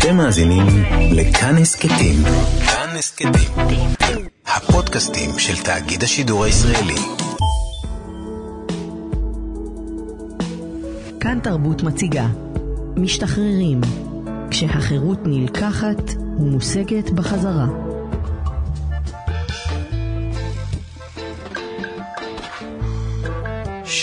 אתם מאזינים לכאן הסכתים. כאן הסכתים. הפודקאסטים של תאגיד השידור הישראלי. כאן תרבות מציגה משתחררים כשהחירות נלקחת ומושגת בחזרה.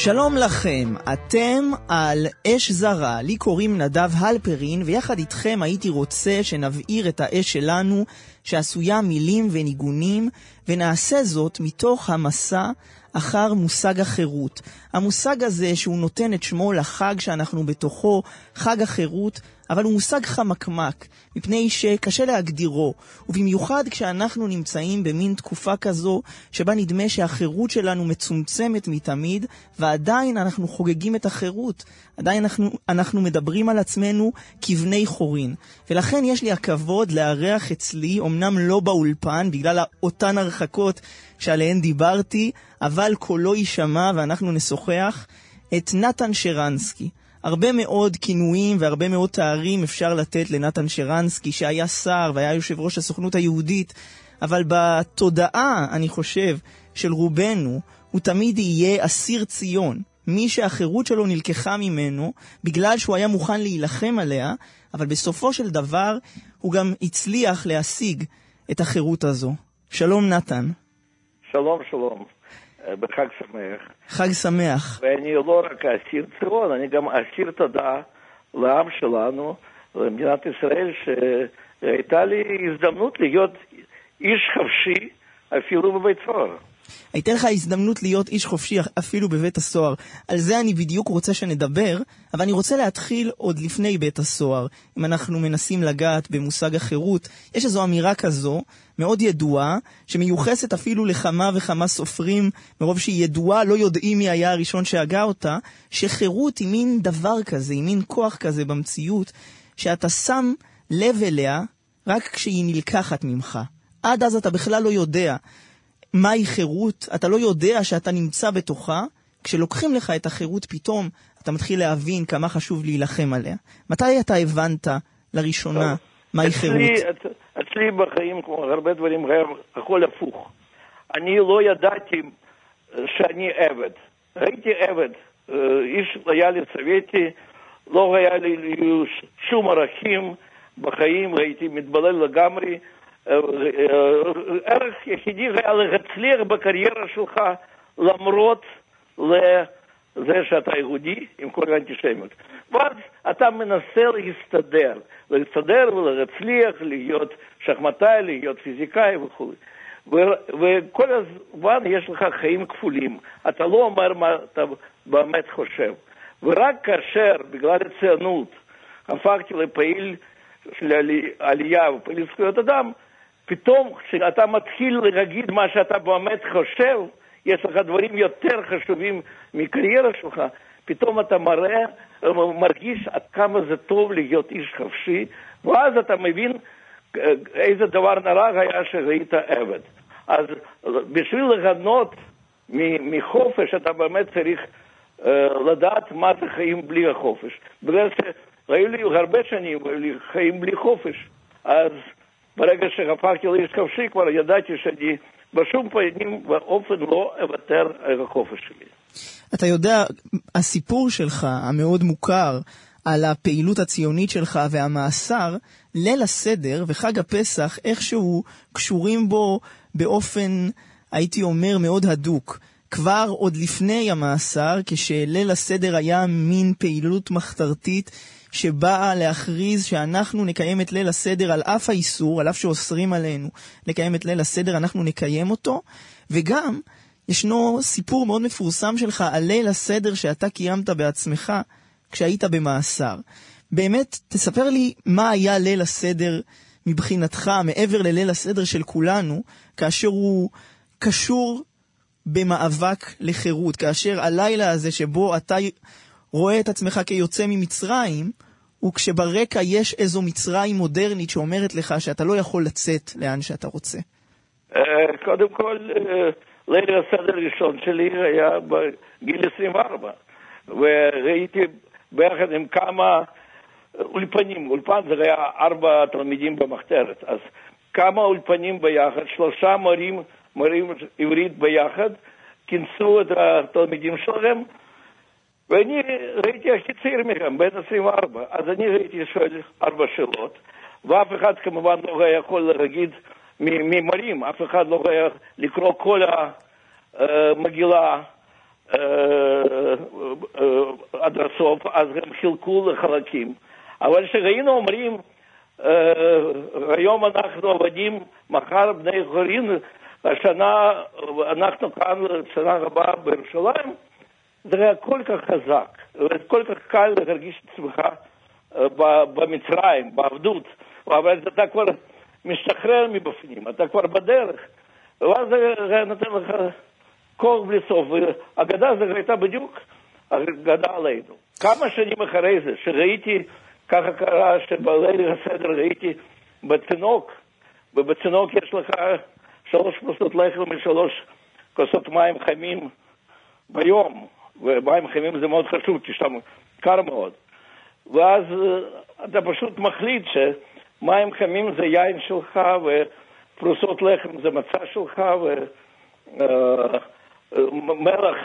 שלום לכם, אתם על אש זרה, לי קוראים נדב הלפרין, ויחד איתכם הייתי רוצה שנבעיר את האש שלנו, שעשויה מילים וניגונים, ונעשה זאת מתוך המסע אחר מושג החירות. המושג הזה שהוא נותן את שמו לחג שאנחנו בתוכו, חג החירות, אבל הוא מושג חמקמק, מפני שקשה להגדירו, ובמיוחד כשאנחנו נמצאים במין תקופה כזו, שבה נדמה שהחירות שלנו מצומצמת מתמיד, ועדיין אנחנו חוגגים את החירות. עדיין אנחנו, אנחנו מדברים על עצמנו כבני חורין. ולכן יש לי הכבוד לארח אצלי, אמנם לא באולפן, בגלל אותן הרחקות שעליהן דיברתי, אבל קולו יישמע ואנחנו נשוחח, את נתן שרנסקי. הרבה מאוד כינויים והרבה מאוד תארים אפשר לתת לנתן שרנסקי, שהיה שר והיה יושב ראש הסוכנות היהודית, אבל בתודעה, אני חושב, של רובנו, הוא תמיד יהיה אסיר ציון. מי שהחירות שלו נלקחה ממנו בגלל שהוא היה מוכן להילחם עליה, אבל בסופו של דבר הוא גם הצליח להשיג את החירות הזו. שלום נתן. שלום, שלום. בחג שמח. חג שמח. ואני לא רק אסיר ציון, אני גם אסיר תודה לעם שלנו, למדינת ישראל, שהייתה לי הזדמנות להיות איש חופשי אפילו בבית סוהר. הייתה לך הזדמנות להיות איש חופשי אפילו בבית הסוהר. על זה אני בדיוק רוצה שנדבר, אבל אני רוצה להתחיל עוד לפני בית הסוהר. אם אנחנו מנסים לגעת במושג החירות, יש איזו אמירה כזו, מאוד ידועה, שמיוחסת אפילו לכמה וכמה סופרים, מרוב שהיא ידועה, לא יודעים מי היה הראשון שהגה אותה, שחירות היא מין דבר כזה, היא מין כוח כזה במציאות, שאתה שם לב אליה רק כשהיא נלקחת ממך. עד אז אתה בכלל לא יודע מהי חירות, אתה לא יודע שאתה נמצא בתוכה, כשלוקחים לך את החירות פתאום, אתה מתחיל להבין כמה חשוב להילחם עליה. מתי אתה הבנת לראשונה מהי חירות? אצלי בחיים, כמו הרבה דברים, הכל הפוך. אני לא ידעתי שאני עבד. הייתי עבד. איש היה לי סובייטי, לא היה לי שום ערכים בחיים, הייתי מתבלל לגמרי. ערך יחידי היה להצליח בקריירה שלך למרות לזה שאתה יהודי עם כל האנטישמיות. ואז אתה מנסה להסתדר, להסתדר ולהצליח להיות שחמטאי, להיות פיזיקאי וכו'. וכל הזמן יש לך חיים כפולים. אתה לא אומר מה אתה באמת חושב. ורק כאשר, בגלל הציונות, הפכתי לפעיל של עלייה ופעיל זכויות אדם, פתאום כשאתה מתחיל להגיד מה שאתה באמת חושב, יש לך דברים יותר חשובים מקריירה שלך, פתאום אתה מראה, מרגיש עד כמה זה טוב להיות איש חופשי, ואז אתה מבין איזה דבר נורא היה שהיית עבד. אז בשביל ליהנות מחופש אתה באמת צריך uh, לדעת מה זה חיים בלי החופש. בגלל שהיו לי הרבה שנים, חיים בלי חופש. אז ברגע שהפכתי לאיש חופשי כבר ידעתי שאני בשום פנים ואופן לא אוותר על החופש שלי. אתה יודע, הסיפור שלך, המאוד מוכר, על הפעילות הציונית שלך והמאסר, ליל הסדר וחג הפסח איכשהו קשורים בו באופן, הייתי אומר, מאוד הדוק. כבר עוד לפני המאסר, כשליל הסדר היה מין פעילות מחתרתית שבאה להכריז שאנחנו נקיים את ליל הסדר על אף האיסור, על אף שאוסרים עלינו לקיים את ליל הסדר, אנחנו נקיים אותו, וגם ישנו סיפור מאוד מפורסם שלך על ליל הסדר שאתה קיימת בעצמך כשהיית במאסר. באמת, תספר לי מה היה ליל הסדר מבחינתך, מעבר לליל הסדר של כולנו, כאשר הוא קשור במאבק לחירות, כאשר הלילה הזה שבו אתה רואה את עצמך כיוצא ממצרים, וכשברקע יש איזו מצרים מודרנית שאומרת לך שאתה לא יכול לצאת לאן שאתה רוצה? אה, קודם כל, אה, ליל הסדר הראשון שלי היה בגיל 24, וראיתי ביחד עם כמה אולפנים, אולפן זה היה ארבע תלמידים במחתרת, אז כמה אולפנים ביחד, שלושה מורים, מורים עברית ביחד, כינסו את התלמידים שלהם, ואני ראיתי הכי צעיר מהם, בן 24, אז אני ראיתי שואל ארבע שאלות, ואף אחד כמובן לא היה יכול להגיד ממורים, אף אחד לא היה לקרוא כל המגילה עד הסוף, אז הם חילקו לחלקים. אבל כשראינו אומרים, היום אנחנו עובדים, מחר בני חורין, השנה, אנחנו כאן, שנה הבאה בירושלים, זה היה כל כך חזק, וכל כך קל להרגיש את עצמך במצרים, בעבדות, אבל אתה כבר משתחרר מבפנים, אתה כבר בדרך, ואז זה נותן לך כוח בלי סוף, והאגדה הזו הייתה בדיוק אגדה עלינו. כמה שנים אחרי זה, שראיתי, ככה קרה שבליל הסדר ראיתי בצינוק, ובצינוק יש לך שלוש כוסות לחם ושלוש כוסות מים חמים ביום, ומים חמים זה מאוד חשוב, כי שם קר מאוד. ואז אתה פשוט מחליט שמים חמים זה יין שלך, ופרוסות לחם זה מצה שלך, ומלח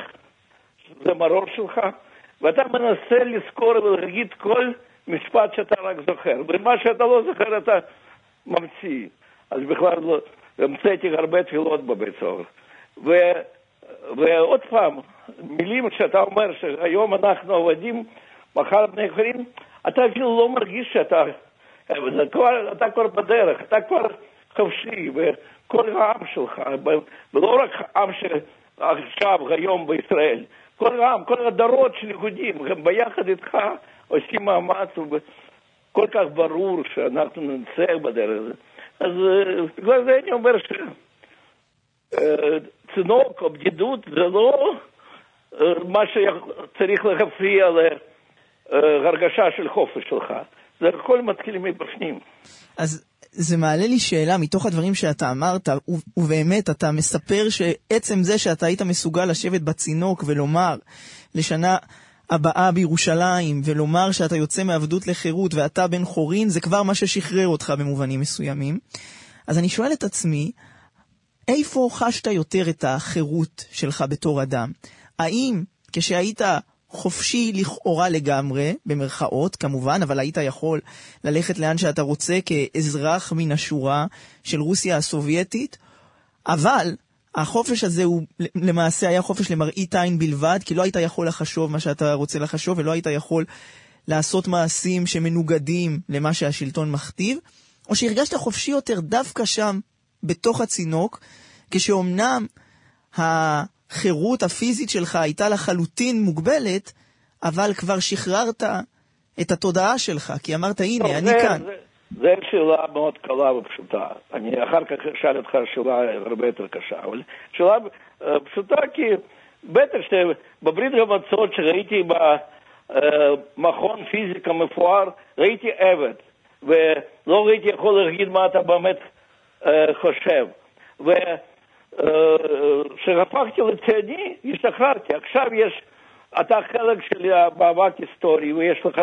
זה מרור שלך, ואתה מנסה לזכור ולהגיד כל משפט שאתה רק זוכר, ומה שאתה לא זוכר אתה ממציא. אז בכלל לא, המצאתי הרבה תפילות בבית סוהר. ועוד פעם, מילים שאתה אומר שהיום אנחנו עובדים, מחר בני חיים, אתה אפילו לא מרגיש שאתה, כבר, אתה כבר בדרך, אתה כבר חופשי, וכל העם שלך, ולא רק עם שעכשיו, היום בישראל, כל העם, כל הדורות של יהודים, הם ביחד איתך עושים מאמץ, וכל כך ברור שאנחנו ננצח בדרך הזאת. אז בגלל זה אני אומר שצינוק או בדידות זה לא מה שצריך להפריע להרגשה של חופש שלך. זה הכל מתחיל מבפנים. אז זה מעלה לי שאלה מתוך הדברים שאתה אמרת, ובאמת אתה מספר שעצם זה שאתה היית מסוגל לשבת בצינוק ולומר לשנה הבאה בירושלים, ולומר שאתה יוצא מעבדות לחירות ואתה בן חורין, זה כבר מה ששחרר אותך במובנים מסוימים. אז אני שואל את עצמי, איפה חשת יותר את החירות שלך בתור אדם? האם כשהיית חופשי לכאורה לגמרי, במרכאות כמובן, אבל היית יכול ללכת לאן שאתה רוצה כאזרח מן השורה של רוסיה הסובייטית, אבל החופש הזה הוא למעשה היה חופש למראית עין בלבד, כי לא היית יכול לחשוב מה שאתה רוצה לחשוב, ולא היית יכול לעשות מעשים שמנוגדים למה שהשלטון מכתיב, או שהרגשת חופשי יותר דווקא שם, בתוך הצינוק, כשאומנם החירות הפיזית שלך הייתה לחלוטין מוגבלת, אבל כבר שחררת את התודעה שלך, כי אמרת, הנה, טוב, אני זה, כאן. זו שאלה מאוד קלה ופשוטה. אני אחר כך אשאל אותך שאלה הרבה יותר קשה, אבל שאלה פשוטה כי בטח שבברית המועצות שראיתי במכון פיזיקה מפואר, ראיתי עבד, ולא ראיתי יכול להגיד מה אתה באמת חושב. וכשהפכתי לציוני, השתחררתי. עכשיו יש, אתה חלק של המאבק היסטורי, ויש לך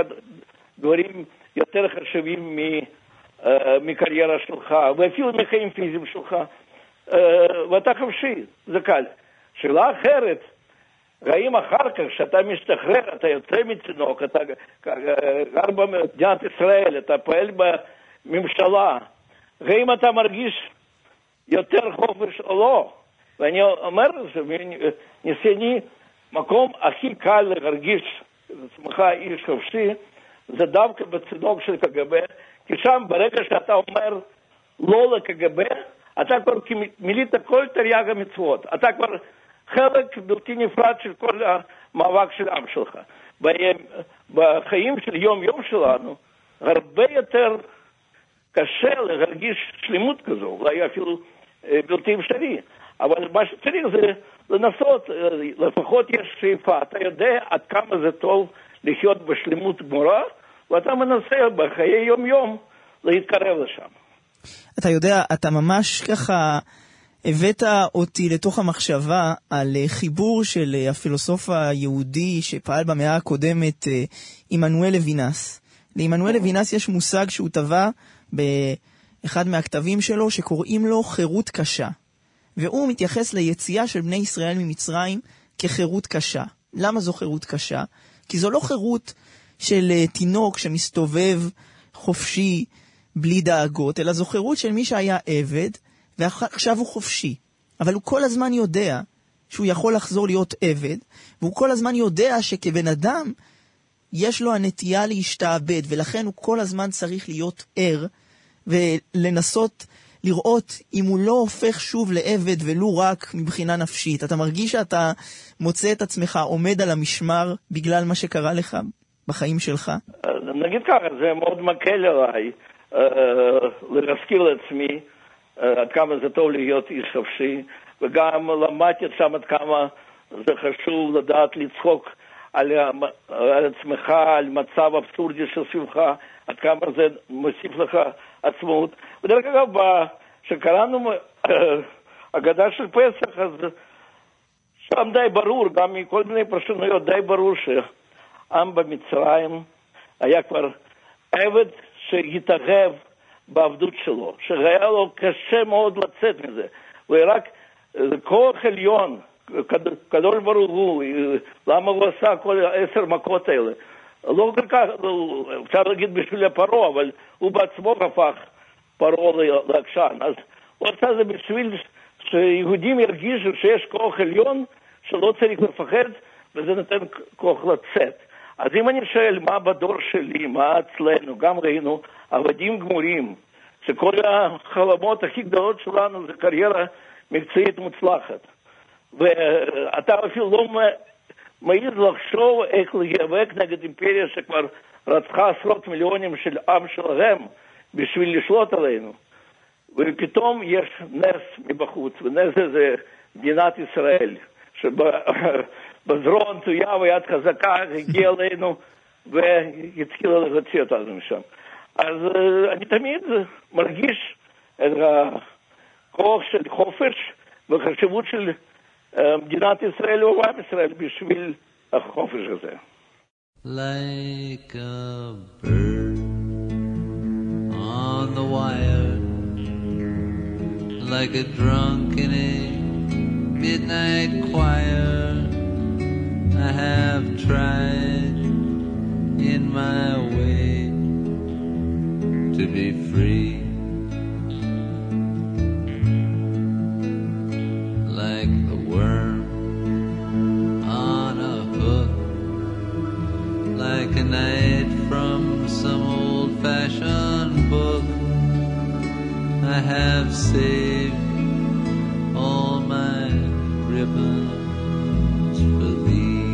דברים יותר חשובים מ... מקריירה שלך, ואפילו מחיים פיזיים שלך, ואתה חופשי, זה קל. שאלה אחרת, האם אחר כך, כשאתה משתחרר, אתה יוצא מצינוק, אתה גר במדינת ישראל, אתה פועל בממשלה, האם אתה מרגיש יותר חופש או לא? ואני אומר שמניסיוני, מקום הכי קל להרגיש עצמך איש חופשי, זה דווקא בצינוק של קג"ב, כי שם ברגע שאתה אומר לא לקג"ב, אתה כבר מילאת כל תרי"ג המצוות. אתה כבר חלק בלתי נפרד של כל המאבק של העם שלך. בחיים של יום-יום שלנו, הרבה יותר קשה להרגיש שלמות כזו, אולי אפילו אה, בלתי אפשרי. אבל מה שצריך זה לנסות, אה, לפחות יש שאיפה. אתה יודע עד כמה זה טוב לחיות בשלמות גמורה, ואתה מנסה בחיי יום-יום להתקרב לשם. אתה יודע, אתה ממש ככה הבאת אותי לתוך המחשבה על חיבור של הפילוסוף היהודי שפעל במאה הקודמת, עמנואל לוינס, לעמנואל לוינס יש מושג שהוא טבע באחד מהכתבים שלו, שקוראים לו חירות קשה. והוא מתייחס ליציאה של בני ישראל ממצרים כחירות קשה. למה זו חירות קשה? כי זו לא חירות של uh, תינוק שמסתובב חופשי, בלי דאגות, אלא זו חירות של מי שהיה עבד, ועכשיו הוא חופשי. אבל הוא כל הזמן יודע שהוא יכול לחזור להיות עבד, והוא כל הזמן יודע שכבן אדם יש לו הנטייה להשתעבד, ולכן הוא כל הזמן צריך להיות ער ולנסות לראות אם הוא לא הופך שוב לעבד ולו רק מבחינה נפשית. אתה מרגיש שאתה מוצא את עצמך עומד על המשמר בגלל מה שקרה לך בחיים שלך? נגיד ככה, זה מאוד מקל עליי אה, להזכיר לעצמי אה, עד כמה זה טוב להיות איש חופשי, וגם למדתי שם עד כמה זה חשוב לדעת לצחוק על, על עצמך, על מצב אבסורדי שסביבך, עד כמה זה מוסיף לך עצמאות. ודרך אגב, כשקראנו אגדה של פסח, אז שם די ברור, גם מכל מיני פרשנויות, די ברור שעם במצרים היה כבר עבד שהתאהב בעבדות שלו, שהיה לו קשה מאוד לצאת מזה. ורק כוח עליון, גדול ברוך הוא, למה הוא עשה כל העשר מכות האלה? לא כל כך, אפשר להגיד בשביל הפרעה, אבל הוא בעצמו הפך פרעה לעקשן. אז הוא עשה זה בשביל שיהודים ירגישו שיש כוח עליון שלא צריך לפחד, וזה נותן כוח לצאת. אז אם אני שואל מה בדור שלי, מה אצלנו, גם ראינו עבדים גמורים, שכל החלומות הכי גדולות שלנו זה קריירה מקצועית מוצלחת. ואתה אפילו לא מעז לחשוב איך להיאבק נגד אימפריה שכבר רצחה עשרות מיליונים של עם שלהם בשביל לשלוט עלינו. ופתאום יש נס מבחוץ, ונס זה מדינת ישראל, שבזרוע נטויה ויד חזקה הגיעה אלינו והתחילה להוציא אותנו משם. אז אני תמיד מרגיש את הכוח של חופש וחשיבות של מדינת ישראל ועם ישראל בשביל החופש הזה. Like a bird on the wire, like a drunk in a midnight choir, I have tried in my way to be free. Knight from some old fashioned book. I have saved all my ribbons for thee.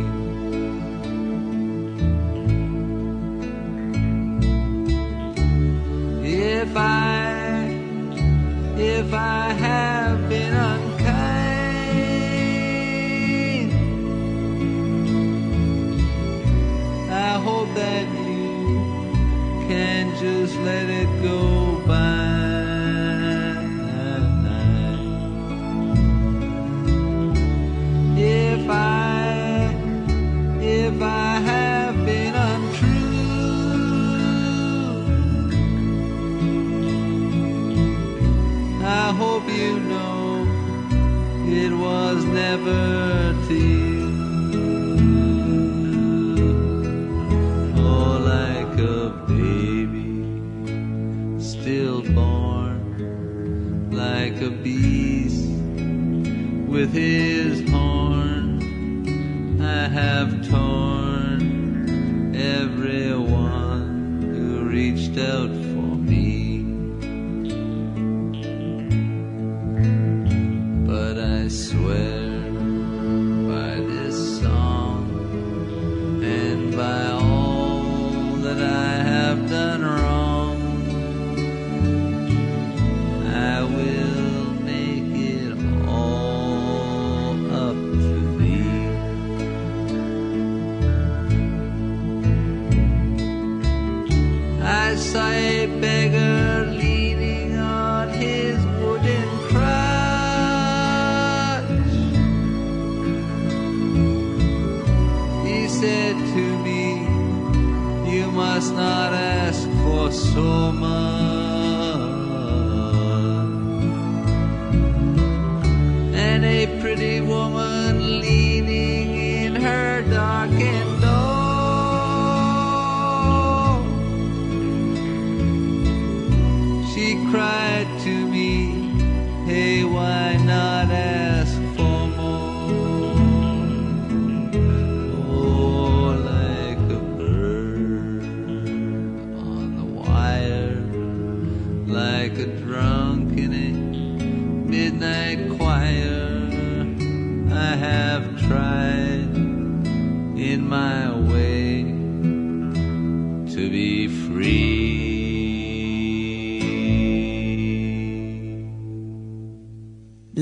must not ask for so much.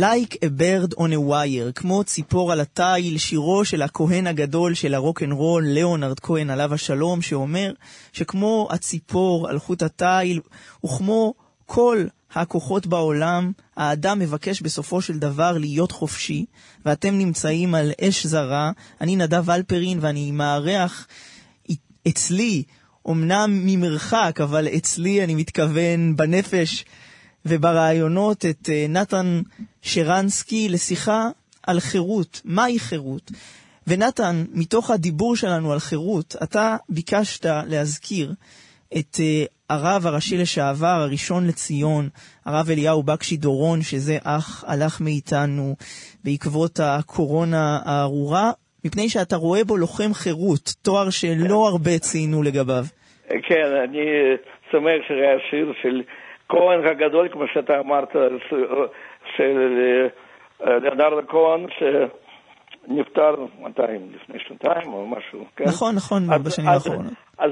Like a bird on a wire, כמו ציפור על התיל, שירו של הכהן הגדול של הרוקנרול, ליאונרד כהן עליו השלום, שאומר שכמו הציפור על חוט התיל, וכמו כל הכוחות בעולם, האדם מבקש בסופו של דבר להיות חופשי, ואתם נמצאים על אש זרה. אני נדב אלפרין ואני מארח אצלי, אמנם ממרחק, אבל אצלי אני מתכוון בנפש וברעיונות את אה, נתן שרנסקי לשיחה על חירות. מהי חירות? ונתן, מתוך הדיבור שלנו על חירות, אתה ביקשת להזכיר את uh, הרב הראשי לשעבר, הראשון לציון, הרב אליהו בקשי דורון, שזה אח הלך מאיתנו בעקבות הקורונה הארורה, מפני שאתה רואה בו לוחם חירות, תואר שלא הרבה ציינו לגביו. כן, אני שמח שהיה שיר של כהן הגדול, כמו שאתה אמרת, של ליאונרד כהן, שנפטר, מתי? לפני שנתיים או משהו, כן? נכון, נכון, אז- בשנים האחרונות. אז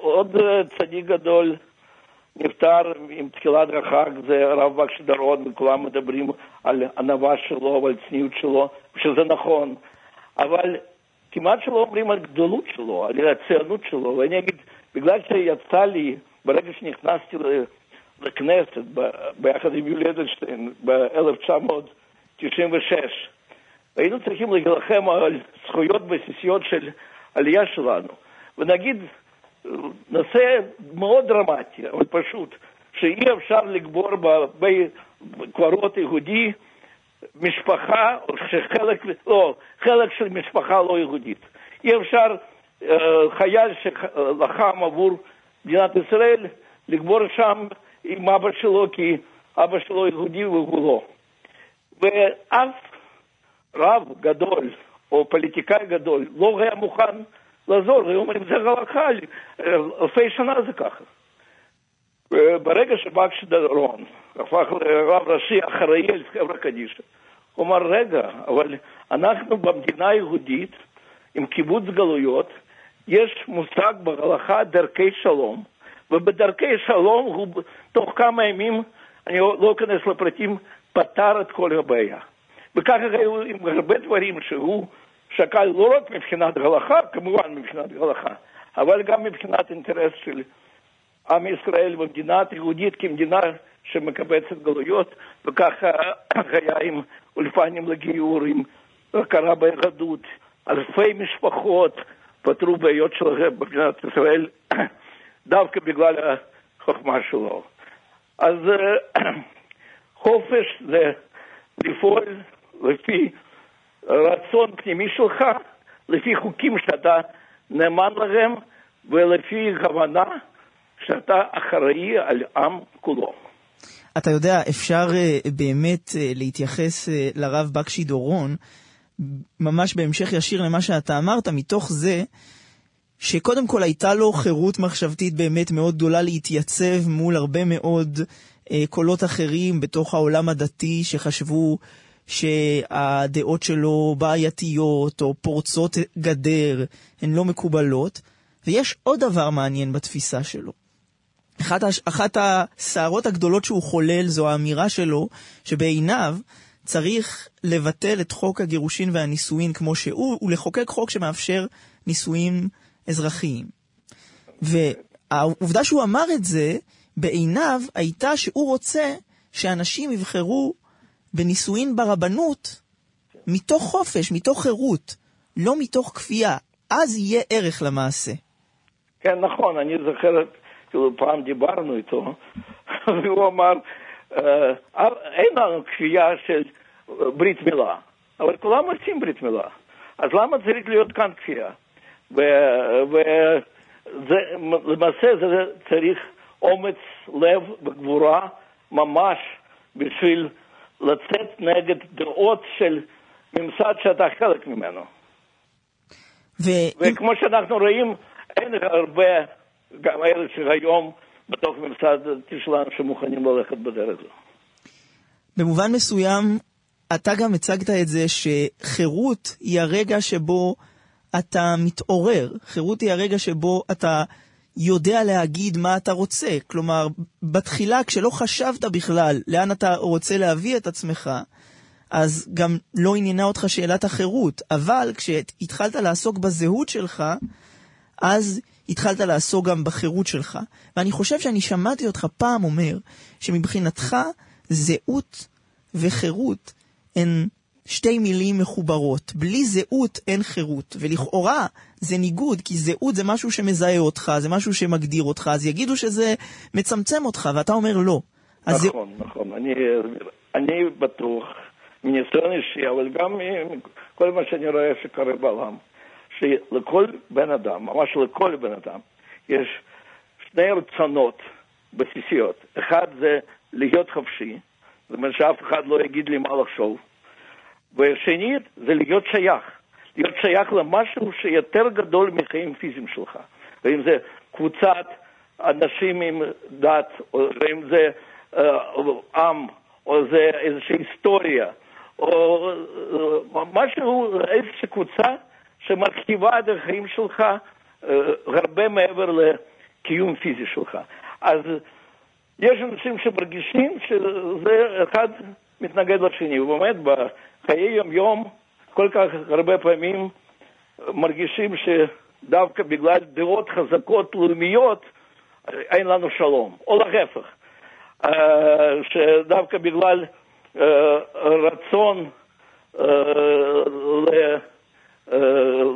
עוד צדיק גדול נפטר עם תחילת החג, זה הרב בקשי דורון, וכולם מדברים על ענווה שלו ועל צניעות שלו, שזה נכון, אבל כמעט שלא אומרים על גדולות שלו, על הציונות שלו, ואני אגיד, בגלל שיצא לי, ברגע שנכנסתי ל- לכנסת, ב- ביחד עם יולי אדלשטיין, ב-1996, היינו צריכים להילחם על זכויות בסיסיות של עלייה שלנו. ונגיד, נושא מאוד דרמטי, אבל פשוט, שאי אפשר לקבור בקברות יהודי משפחה, שחלק, לא, חלק של משפחה לא יהודית. אי אפשר אה, חייל שלחם עבור מדינת ישראל לקבור שם עם אבא שלו, כי אבא שלו יהודי והוא לא. ואף רב גדול או פוליטיקאי גדול לא היה מוכן לעזור, היו אומרים זה הלכה, אלפי שנה זה ככה. ברגע שבקשי דורון הפך לרב ראשי אחראי על חברה קדישא, הוא אמר, רגע, אבל אנחנו במדינה יהודית עם קיבוץ גלויות, יש מושג בהלכה דרכי שלום, ובדרכי שלום הוא תוך כמה ימים, אני לא אכנס לפרטים, פתר את כל הבעיה. וככה היו עם הרבה דברים שהוא שקל לא רק מבחינת הלכה, כמובן מבחינת הלכה, אבל גם מבחינת אינטרס של עם ישראל במדינה יהודית כמדינה שמקבצת גלויות, וככה היה עם אולפנים לגיור, עם הכרה ביהדות, אלפי משפחות פתרו בעיות שלהם במדינת ישראל דווקא בגלל החוכמה שלו. אז חופש זה לפעול לפי רצון פנימי שלך, לפי חוקים שאתה נאמן להם, ולפי הבנה שאתה אחראי על עם כולו. אתה יודע, אפשר uh, באמת uh, להתייחס לרב בקשי דורון, ממש בהמשך ישיר למה שאתה אמרת, מתוך זה שקודם כל הייתה לו חירות מחשבתית באמת מאוד גדולה להתייצב מול הרבה מאוד uh, קולות אחרים בתוך העולם הדתי שחשבו שהדעות שלו בעייתיות או פורצות גדר, הן לא מקובלות. ויש עוד דבר מעניין בתפיסה שלו. אחת, הש... אחת הסערות הגדולות שהוא חולל זו האמירה שלו שבעיניו צריך לבטל את חוק הגירושין והנישואין כמו שהוא ולחוקק חוק שמאפשר נישואין אזרחיים. והעובדה שהוא אמר את זה בעיניו הייתה שהוא רוצה שאנשים יבחרו בנישואין ברבנות מתוך חופש, מתוך חירות, לא מתוך כפייה. אז יהיה ערך למעשה. כן, נכון, אני זוכר כאילו פעם דיברנו איתו, והוא אמר, אה, אין לנו כפייה של ברית מילה, אבל כולם עושים ברית מילה, אז למה צריך להיות כאן כפייה? ולמעשה זה צריך אומץ לב וגבורה ממש בשביל לצאת נגד דעות של ממסד שאתה חלק ממנו. ו... וכמו שאנחנו רואים, אין הרבה, גם אלה שהיום בתוך ממסד שלנו שמוכנים ללכת בדרך זו. במובן מסוים, אתה גם הצגת את זה שחירות היא הרגע שבו אתה מתעורר. חירות היא הרגע שבו אתה יודע להגיד מה אתה רוצה. כלומר, בתחילה, כשלא חשבת בכלל לאן אתה רוצה להביא את עצמך, אז גם לא עניינה אותך שאלת החירות. אבל כשהתחלת לעסוק בזהות שלך, אז התחלת לעסוק גם בחירות שלך. ואני חושב שאני שמעתי אותך פעם אומר שמבחינתך זהות וחירות הן שתי מילים מחוברות. בלי זהות אין חירות, ולכאורה זה ניגוד, כי זהות זה משהו שמזהה אותך, זה משהו שמגדיר אותך, אז יגידו שזה מצמצם אותך, ואתה אומר לא. נכון, זה... נכון. אני, אני בטוח, מניסיון אישי, אבל גם מכל מה שאני רואה שקורה בעולם, שלכל בן אדם, ממש לכל בן אדם, יש שני רצונות בסיסיות. אחד זה להיות חופשי, זאת אומרת שאף אחד לא יגיד לי מה לחשוב. ושנית, זה להיות שייך. להיות שייך למשהו שיותר גדול מחיים פיזיים שלך. ואם זה קבוצת אנשים עם דת, או אם זה אה, עם, או זה איזושהי היסטוריה, או אה, משהו, איזושהי קבוצה שמרחיבה את החיים שלך אה, הרבה מעבר לקיום פיזי שלך. אז יש אנשים שמרגישים שזה אחד מתנגד לשני, ובאמת בחיי יום-יום כל כך הרבה פעמים מרגישים שדווקא בגלל דעות חזקות לאומיות אין לנו שלום, או להפך, אה, שדווקא בגלל אה, רצון אה,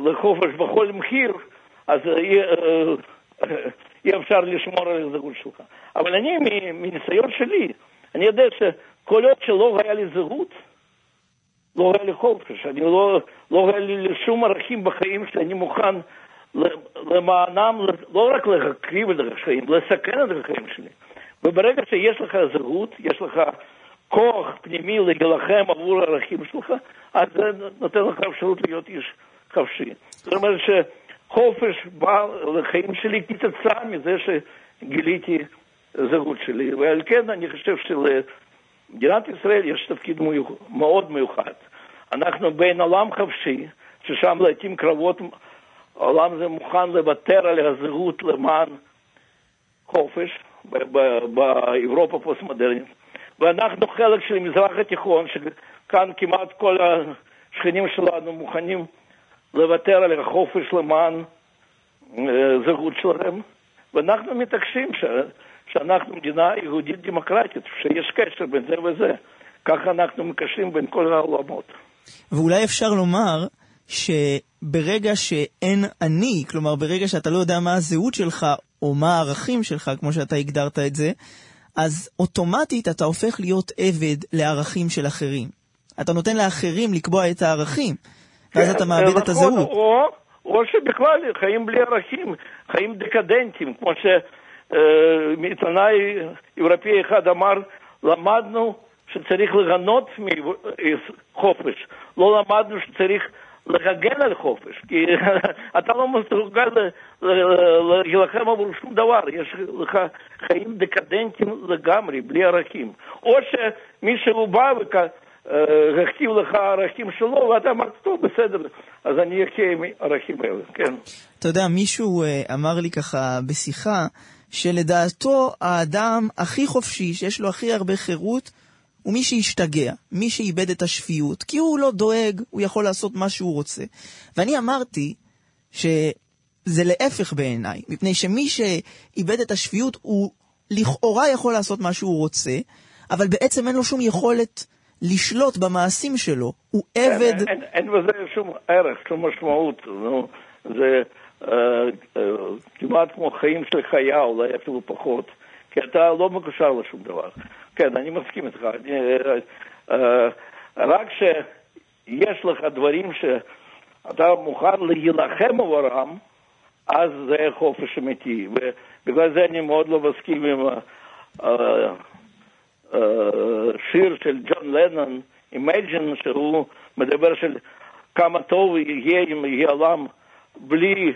לחופש בכל מחיר, אז אי אפשר לשמור על הזהות שלך. אבל אני, מניסיון שלי, אני יודע שכל עוד שלא היה לי זהות, לא היה לי חופש. אני לא, לא היה לי שום ערכים בחיים שאני מוכן למענם, לא רק להקריב את החיים, לסכן את החיים שלי. וברגע שיש לך זהות, יש לך כוח פנימי להילחם עבור הערכים שלך, אז זה נותן לך אפשרות להיות איש חופשי. זאת אומרת שחופש בא לחיים שלי כתוצאה מזה שגיליתי זהות שלי, ועל כן אני חושב שלמדינת ישראל יש תפקיד מאוד מיוחד. אנחנו בין עולם חופשי, ששם לעיתים קרבות העולם הזה מוכן לוותר על הזהות למען חופש באירופה פוסט-מודרנית, ואנחנו חלק של המזרח התיכון, שכאן כמעט כל השכנים שלנו מוכנים לוותר על החופש למען זהות שלהם, ואנחנו מתעקשים ש... שאנחנו מדינה יהודית דמוקרטית, שיש קשר בין זה וזה. ככה אנחנו מקשרים בין כל העולמות. ואולי אפשר לומר שברגע שאין אני, כלומר ברגע שאתה לא יודע מה הזהות שלך או מה הערכים שלך, כמו שאתה הגדרת את זה, אז אוטומטית אתה הופך להיות עבד לערכים של אחרים. אתה נותן לאחרים לקבוע את הערכים, ואז אתה מאבד את הזהות. נכון, או, או שבכלל חיים בלי ערכים, חיים דקדנטים, כמו שעיתונאי אירופאי אחד אמר, למדנו שצריך לגנות מחופש, לא למדנו שצריך להגן על חופש, כי אתה לא מסוגל להילחם עבור שום דבר, יש לך חיים דקדנטיים לגמרי, בלי ערכים. או שמישהו בא והכתיב לך ערכים שלו, ואתה אמרת, טוב, בסדר, אז אני אחיה עם הערכים האלה, כן. אתה יודע, מישהו אמר לי ככה בשיחה, שלדעתו האדם הכי חופשי, שיש לו הכי הרבה חירות, הוא מי שהשתגע, מי שאיבד את השפיות, כי הוא לא דואג, הוא יכול לעשות מה שהוא רוצה. ואני אמרתי שזה להפך בעיניי, מפני שמי שאיבד את השפיות הוא לכאורה יכול לעשות מה שהוא רוצה, אבל בעצם אין לו שום יכולת לשלוט במעשים שלו. הוא עבד... אין, אין, אין בזה שום ערך, שום משמעות. נו, זה כמעט כמו חיים של חיה, אולי אפילו פחות, כי אתה לא מקושר לשום דבר. כן, אני מסכים איתך. אה, רק שיש לך דברים שאתה מוכן להילחם עבורם, אז זה חופש אמיתי. ובגלל זה אני מאוד לא מסכים עם השיר של ג'ון לנון, Imagine, שהוא מדבר של כמה טוב יהיה אם יהיה עולם בלי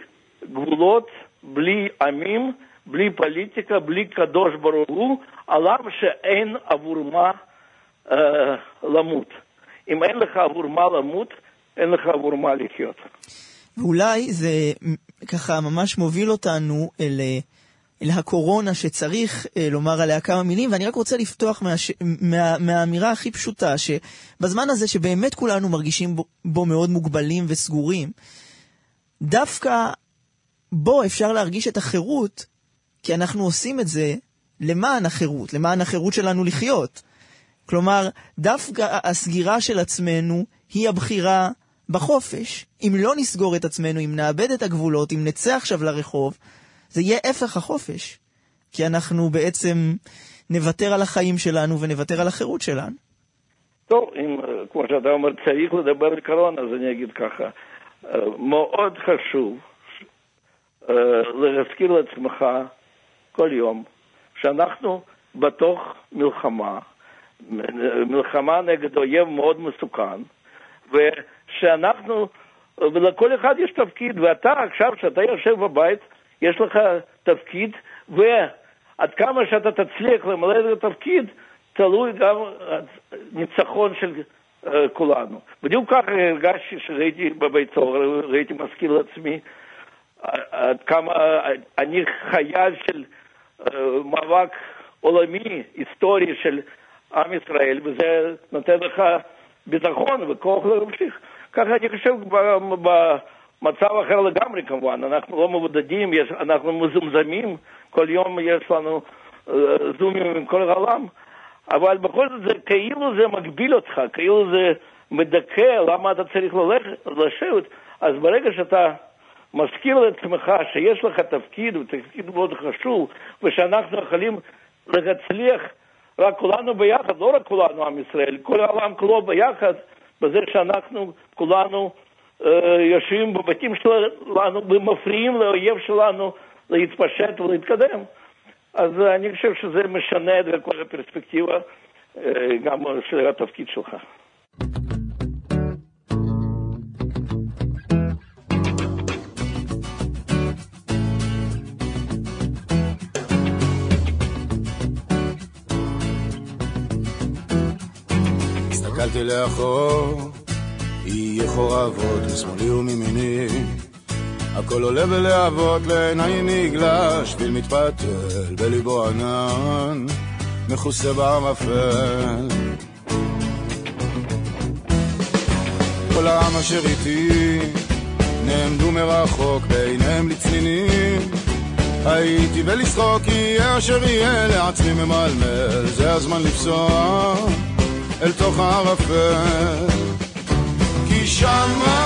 גבולות, בלי עמים, בלי פוליטיקה, בלי קדוש ברוך הוא, עולם שאין עבור מה אה, למות. אם אין לך עבור מה למות, אין לך עבור מה לחיות. ואולי זה ככה ממש מוביל אותנו אל, אל הקורונה שצריך אה, לומר עליה כמה מילים, ואני רק רוצה לפתוח מהש... מה... מהאמירה הכי פשוטה, שבזמן הזה שבאמת כולנו מרגישים בו, בו מאוד מוגבלים וסגורים, דווקא בו אפשר להרגיש את החירות, כי אנחנו עושים את זה למען החירות, למען החירות שלנו לחיות. כלומר, דווקא הסגירה של עצמנו היא הבחירה בחופש. אם לא נסגור את עצמנו, אם נאבד את הגבולות, אם נצא עכשיו לרחוב, זה יהיה הפך החופש. כי אנחנו בעצם נוותר על החיים שלנו ונוותר על החירות שלנו. טוב, אם, כמו שאתה אומר, צריך לדבר על קורונה, אז אני אגיד ככה. מאוד חשוב אה, להזכיר לעצמך כל יום שאנחנו בתוך מלחמה, מלחמה נגד אויב מאוד מסוכן, ושאנחנו, ולכל אחד יש תפקיד, ואתה עכשיו, כשאתה יושב בבית, יש לך תפקיד, ועד כמה שאתה תצליח למלא את התפקיד, תלוי גם ניצחון של uh, כולנו. בדיוק ככה הרגשתי שהייתי בבית סוהר, הייתי מזכיר לעצמי עד כמה אני חייל של uh, מאבק עולמי, היסטורי של עם ישראל, וזה נותן לך ביטחון וכוח להמשיך. ככה אני חושב במצב אחר לגמרי כמובן, אנחנו לא מבודדים, יש, אנחנו מזומזמים, כל יום יש לנו uh, זומים עם כל העולם, אבל בכל זאת זה כאילו זה מגביל אותך, כאילו זה מדכא למה אתה צריך ללכת, לשבת, אז ברגע שאתה מזכיר לעצמך שיש לך תפקיד, ותפקיד מאוד חשוב, ושאנחנו יכולים להצליח רק כולנו ביחד, לא רק כולנו עם ישראל, כל העולם כולו ביחד, בזה שאנחנו כולנו אה, יושבים בבתים שלנו ומפריעים לאויב שלנו להתפשט ולהתקדם. אז אני חושב שזה משנה את כל הפרספקטיבה אה, גם של התפקיד שלך. הסתכלתי לאחור, יהיה חורבות משמאלי ומימיני. הכל עולה בלהבות, לעיניי נגלה, שביל מתפתל, בליבו ענן, מכוסה בעם אפל. כל העם אשר איתי, נעמדו מרחוק, בעיניהם לצנינים. הייתי ולשחוק, יהיה אשר יהיה, לעצמי ממלמל, זה הזמן לפסוע. אל תוך הערפל. כי שמה,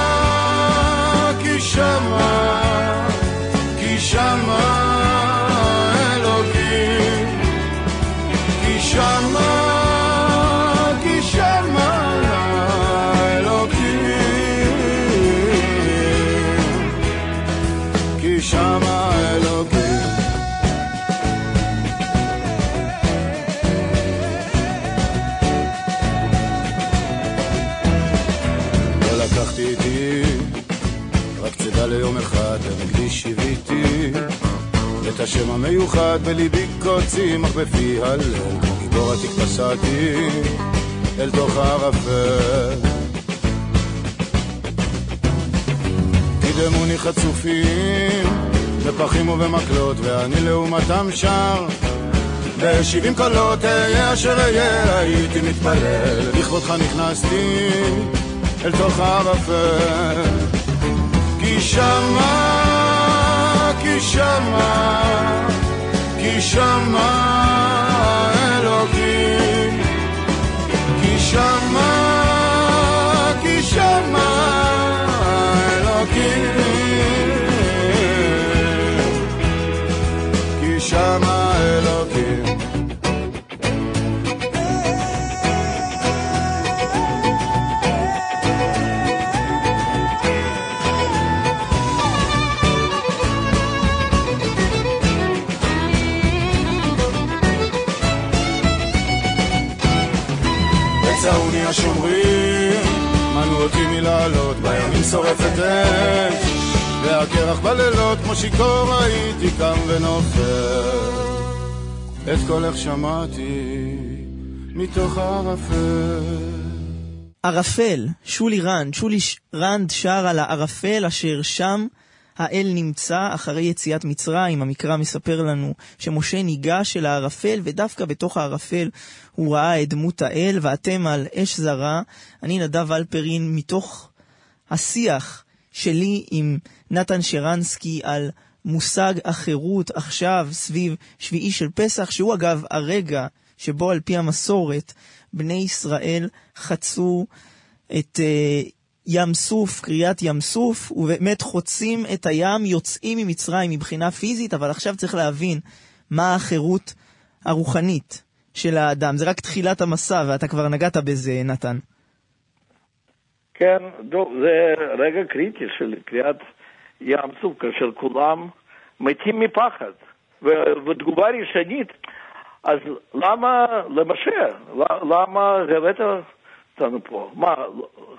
כי שמה, כי שמה אלוקים. כי שמה, איתי רק צידה ליום אחד למקדיש שיוויתי את השם המיוחד בליבי קוצים אך בפי כמו גיבור עתיק פסעתי אל תוך הערפל. קידמוני חצופים בפחים ובמקלות ואני לעומתם שר. בשבעים קולות אהיה אשר אהיה הייתי מתפלל. לכבודך נכנסתי אל תוך הערפל. כי שמה, כי שמה, כי שמה שיכור הייתי קם ונופל. את קולך שמעתי מתוך הערפל. ערפל, שולי רנד, שולי רנד שר על הערפל אשר שם האל נמצא אחרי יציאת מצרים. המקרא מספר לנו שמשה ניגש אל הערפל, ודווקא בתוך הערפל הוא ראה את דמות האל, ואתם על אש זרה. אני נדב אלפרין, מתוך השיח שלי עם נתן שרנסקי על מושג החירות עכשיו סביב שביעי של פסח, שהוא אגב הרגע שבו על פי המסורת בני ישראל חצו את uh, ים סוף, קריאת ים סוף, ובאמת חוצים את הים, יוצאים ממצרים מבחינה פיזית, אבל עכשיו צריך להבין מה החירות הרוחנית של האדם. זה רק תחילת המסע, ואתה כבר נגעת בזה, נתן. כן, זה רגע קריטי של קריאת ים סוף, כאשר כולם מתים מפחד. ותגובה ראשונית, אז למה למשה? למה הבאת אותנו פה? מה,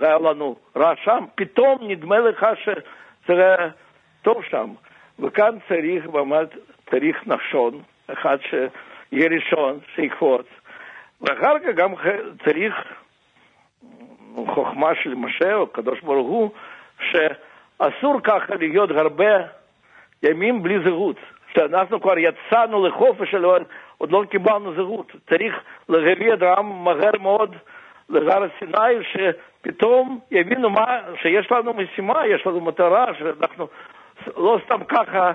היה לנו רע שם? פתאום נדמה לך שזה טוב שם. וכאן צריך באמת, צריך נחשון, אחד שיהיה ראשון, שיקפוץ. ואחר כך גם צריך חוכמה של משה או קדוש ברוך הוא, שאסור ככה להיות הרבה ימים בלי זהות. שאנחנו כבר יצאנו לחופש, עוד לא קיבלנו זהות. צריך להביא את העם מהר מאוד להר סיני, שפתאום יבינו מה, שיש לנו משימה, יש לנו מטרה, שאנחנו לא סתם ככה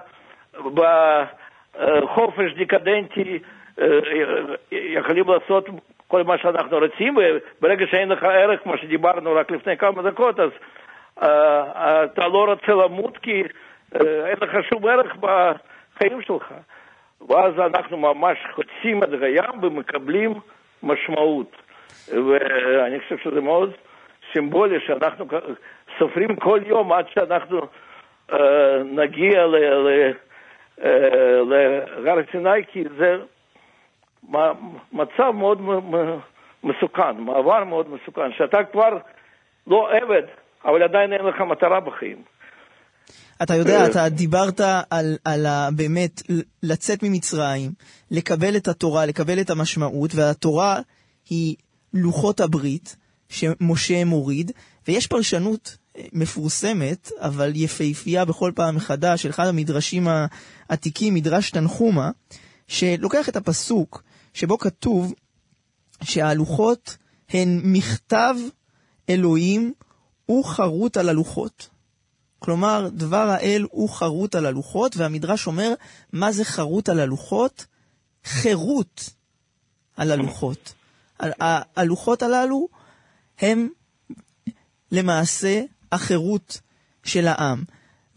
בחופש דיקדנטי יכולים לעשות כל מה שאנחנו רוצים, וברגע שאין לך ערך, כמו שדיברנו רק לפני כמה דקות, אז uh, אתה לא רוצה למות כי uh, אין לך שום ערך בחיים שלך. ואז אנחנו ממש חוצים את הים ומקבלים משמעות. ואני חושב שזה מאוד סימבולי שאנחנו סופרים כל יום עד שאנחנו uh, נגיע להר סיני, כי זה מצב מאוד מסוכן, מעבר מאוד מסוכן, שאתה כבר לא עבד, אבל עדיין אין לך מטרה בחיים. אתה יודע, אתה דיברת על, על ה, באמת לצאת ממצרים, לקבל את התורה, לקבל את המשמעות, והתורה היא לוחות הברית שמשה מוריד, ויש פרשנות אה, מפורסמת, אבל יפהפייה בכל פעם מחדש, של אחד המדרשים העתיקים, מדרש תנחומה, שלוקח את הפסוק שבו כתוב שהלוחות הן מכתב אלוהים וחרוט על הלוחות. כלומר, דבר האל הוא חרוט על הלוחות, והמדרש אומר, מה זה חרוט על הלוחות? חירות על הלוחות. הלוחות הללו הם למעשה החירות של העם.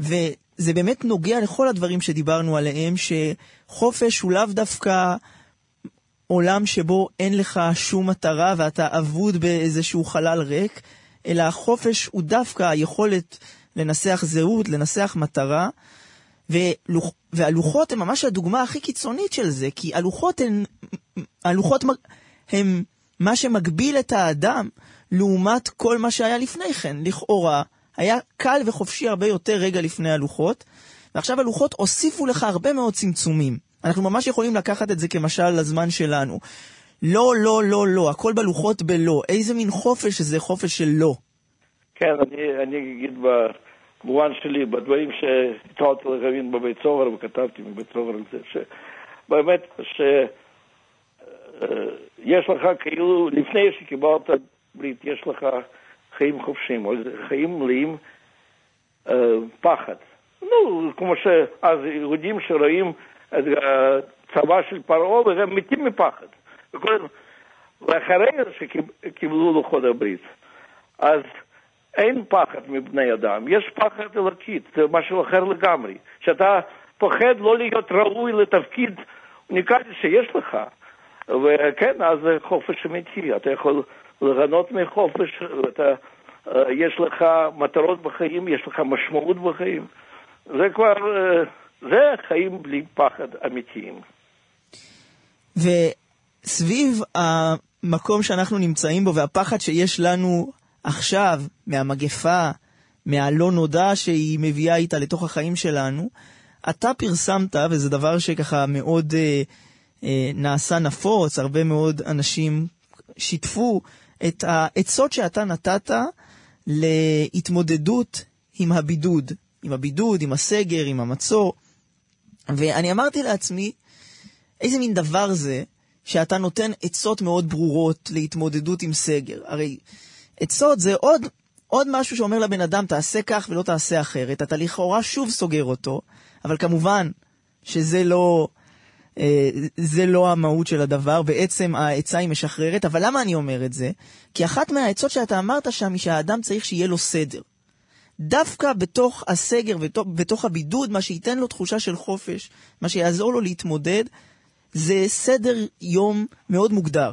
וזה באמת נוגע לכל הדברים שדיברנו עליהם, שחופש הוא לאו דווקא עולם שבו אין לך שום מטרה ואתה אבוד באיזשהו חלל ריק, אלא החופש הוא דווקא היכולת לנסח זהות, לנסח מטרה, ולוח, והלוחות הן ממש הדוגמה הכי קיצונית של זה, כי הלוחות הן, הלוחות הם מה שמגביל את האדם לעומת כל מה שהיה לפני כן. לכאורה, היה קל וחופשי הרבה יותר רגע לפני הלוחות, ועכשיו הלוחות הוסיפו לך הרבה מאוד צמצומים. אנחנו ממש יכולים לקחת את זה כמשל לזמן שלנו. לא, לא, לא, לא, הכל בלוחות בלא. איזה מין חופש זה חופש של לא. כן, אני, אני אגיד במובן שלי, בדברים שהתחלתי להבין בבית סוהר וכתבתי בבית סוהר על זה, שבאמת, שיש לך כאילו, לפני שקיבלת ברית, יש לך חיים חופשיים, או חיים מלאים uh, פחד. נו, כמו שאז יהודים שרואים הצבא של פרעה והם מתים מפחד. ואחרי שקיבלו לוחות הברית, אז אין פחד מבני אדם, יש פחד אלוקית, זה משהו אחר לגמרי. שאתה פוחד לא להיות ראוי לתפקיד אוניקלי שיש לך. וכן, אז זה חופש אמיתי, אתה יכול ליהנות מחופש, ואתה, יש לך מטרות בחיים, יש לך משמעות בחיים. זה כבר, זה חיים בלי פחד אמיתיים. וסביב המקום שאנחנו נמצאים בו והפחד שיש לנו עכשיו מהמגפה, מהלא נודע שהיא מביאה איתה לתוך החיים שלנו, אתה פרסמת, וזה דבר שככה מאוד אה, אה, נעשה נפוץ, הרבה מאוד אנשים שיתפו את העצות שאתה נתת להתמודדות עם הבידוד, עם הבידוד, עם הסגר, עם המצור. ואני אמרתי לעצמי, איזה מין דבר זה שאתה נותן עצות מאוד ברורות להתמודדות עם סגר. הרי עצות זה עוד, עוד משהו שאומר לבן אדם, תעשה כך ולא תעשה אחרת. אתה לכאורה שוב סוגר אותו, אבל כמובן שזה לא, אה, זה לא המהות של הדבר, בעצם העצה היא משחררת, אבל למה אני אומר את זה? כי אחת מהעצות שאתה אמרת שם היא שהאדם צריך שיהיה לו סדר. דווקא בתוך הסגר, בתוך, בתוך הבידוד, מה שייתן לו תחושה של חופש, מה שיעזור לו להתמודד, זה סדר יום מאוד מוגדר.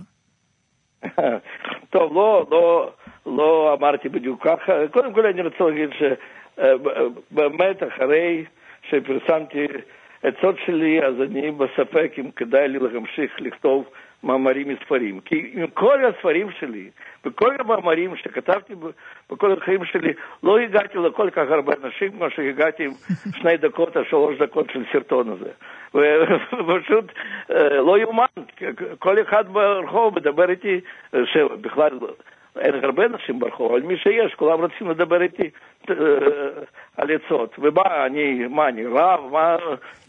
טוב, לא, לא, לא אמרתי בדיוק ככה. קודם כל אני רוצה להגיד שבאמת אחרי שפרסמתי עצות שלי, אז אני בספק אם כדאי לי להמשיך לכתוב מאמרים מספרים. כי עם כל הספרים שלי, וכל המאמרים שכתבתי בכל החיים שלי, לא הגעתי לכל כך הרבה אנשים כמו שהגעתי עם שני דקות או שלוש דקות של סרטון הזה. ופשוט לא יאומן, כל אחד ברחוב מדבר איתי, שבכלל אין הרבה אנשים ברחוב, אבל מי שיש, כולם רוצים לדבר איתי על עצות. ומה, אני, מה, אני רב? מה,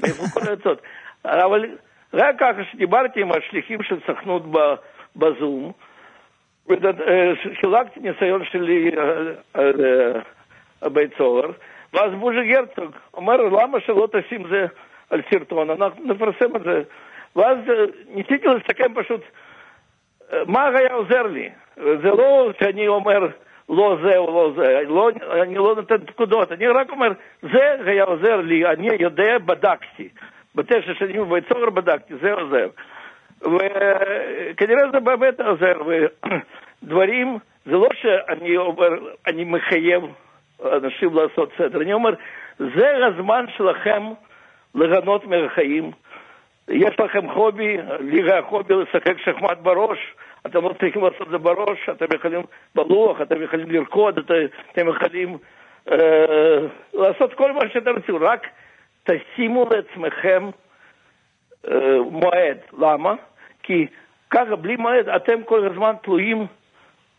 מאיפה כל העצות? אבל רק ככה שדיברתי עם השליחים של סוכנות בזום, חילקתי ניסיון שלי על בית סוהר, ואז בוז'י גרצוג אומר, למה שלא תשים זה על סרטון, אנחנו נפרסם את זה. ואז ניסיתי לסכם פשוט מה היה עוזר לי. זה לא שאני אומר לא זה או לא זה, לא, אני לא נותן פקודות, אני רק אומר, זה היה עוזר לי, אני יודע, בדקתי. בתשע שנים בבית סוהר בדקתי, זה עוזר. וכנראה זה באמת עוזר, ודברים, זה לא שאני אומר, אני מחייב אנשים לעשות סדר, אני אומר, זה הזמן שלכם ליהנות מהחיים. יש לכם חובי, לי היה חובי לשחק שחמט בראש, אתם לא צריכים לעשות את זה בראש, אתם יכולים בלוח, אתם יכולים לרקוד, אתם יכולים אה, לעשות כל מה שאתם רוצים, רק תשימו לעצמכם אה, מועד. למה? כי ככה, בלי מועד, אתם כל הזמן תלויים,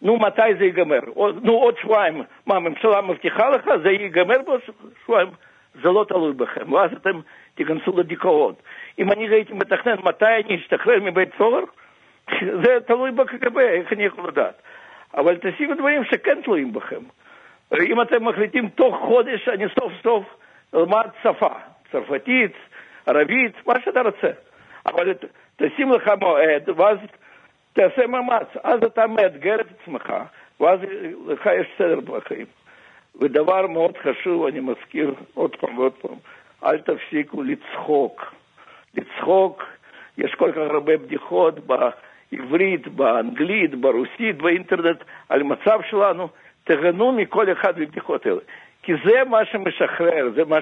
נו, מתי זה ייגמר? נו, עוד שבועיים. מה, הממשלה מבטיחה לך, זה ייגמר בעוד שבועיים? זה לא תלוי בכם, ואז אתם תיכנסו לדיכאון. אם אני הייתי מתכנן מתי אני אשתחרר מבית סוהר, זה תלוי בקג"ב, איך אני יכול לדעת. אבל תשימו דברים שכן תלויים בכם. אם אתם מחליטים תוך חודש, אני סוף סוף אלמד שפה, צרפתית, ערבית, מה שאתה רוצה. אבל תשים לך מועד, ואז תעשה מאמץ. אז אתה מאתגר את עצמך, ואז לך יש סדר בחיים. ודבר מאוד חשוב, אני מזכיר עוד פעם ועוד פעם, אל תפסיקו לצחוק. לצחוק, יש כל כך הרבה בדיחות בעברית, באנגלית, ברוסית, באינטרנט, על מצב שלנו, תהנו מכל אחד מהבדיחות האלה. כי זה מה שמשחרר, זה מה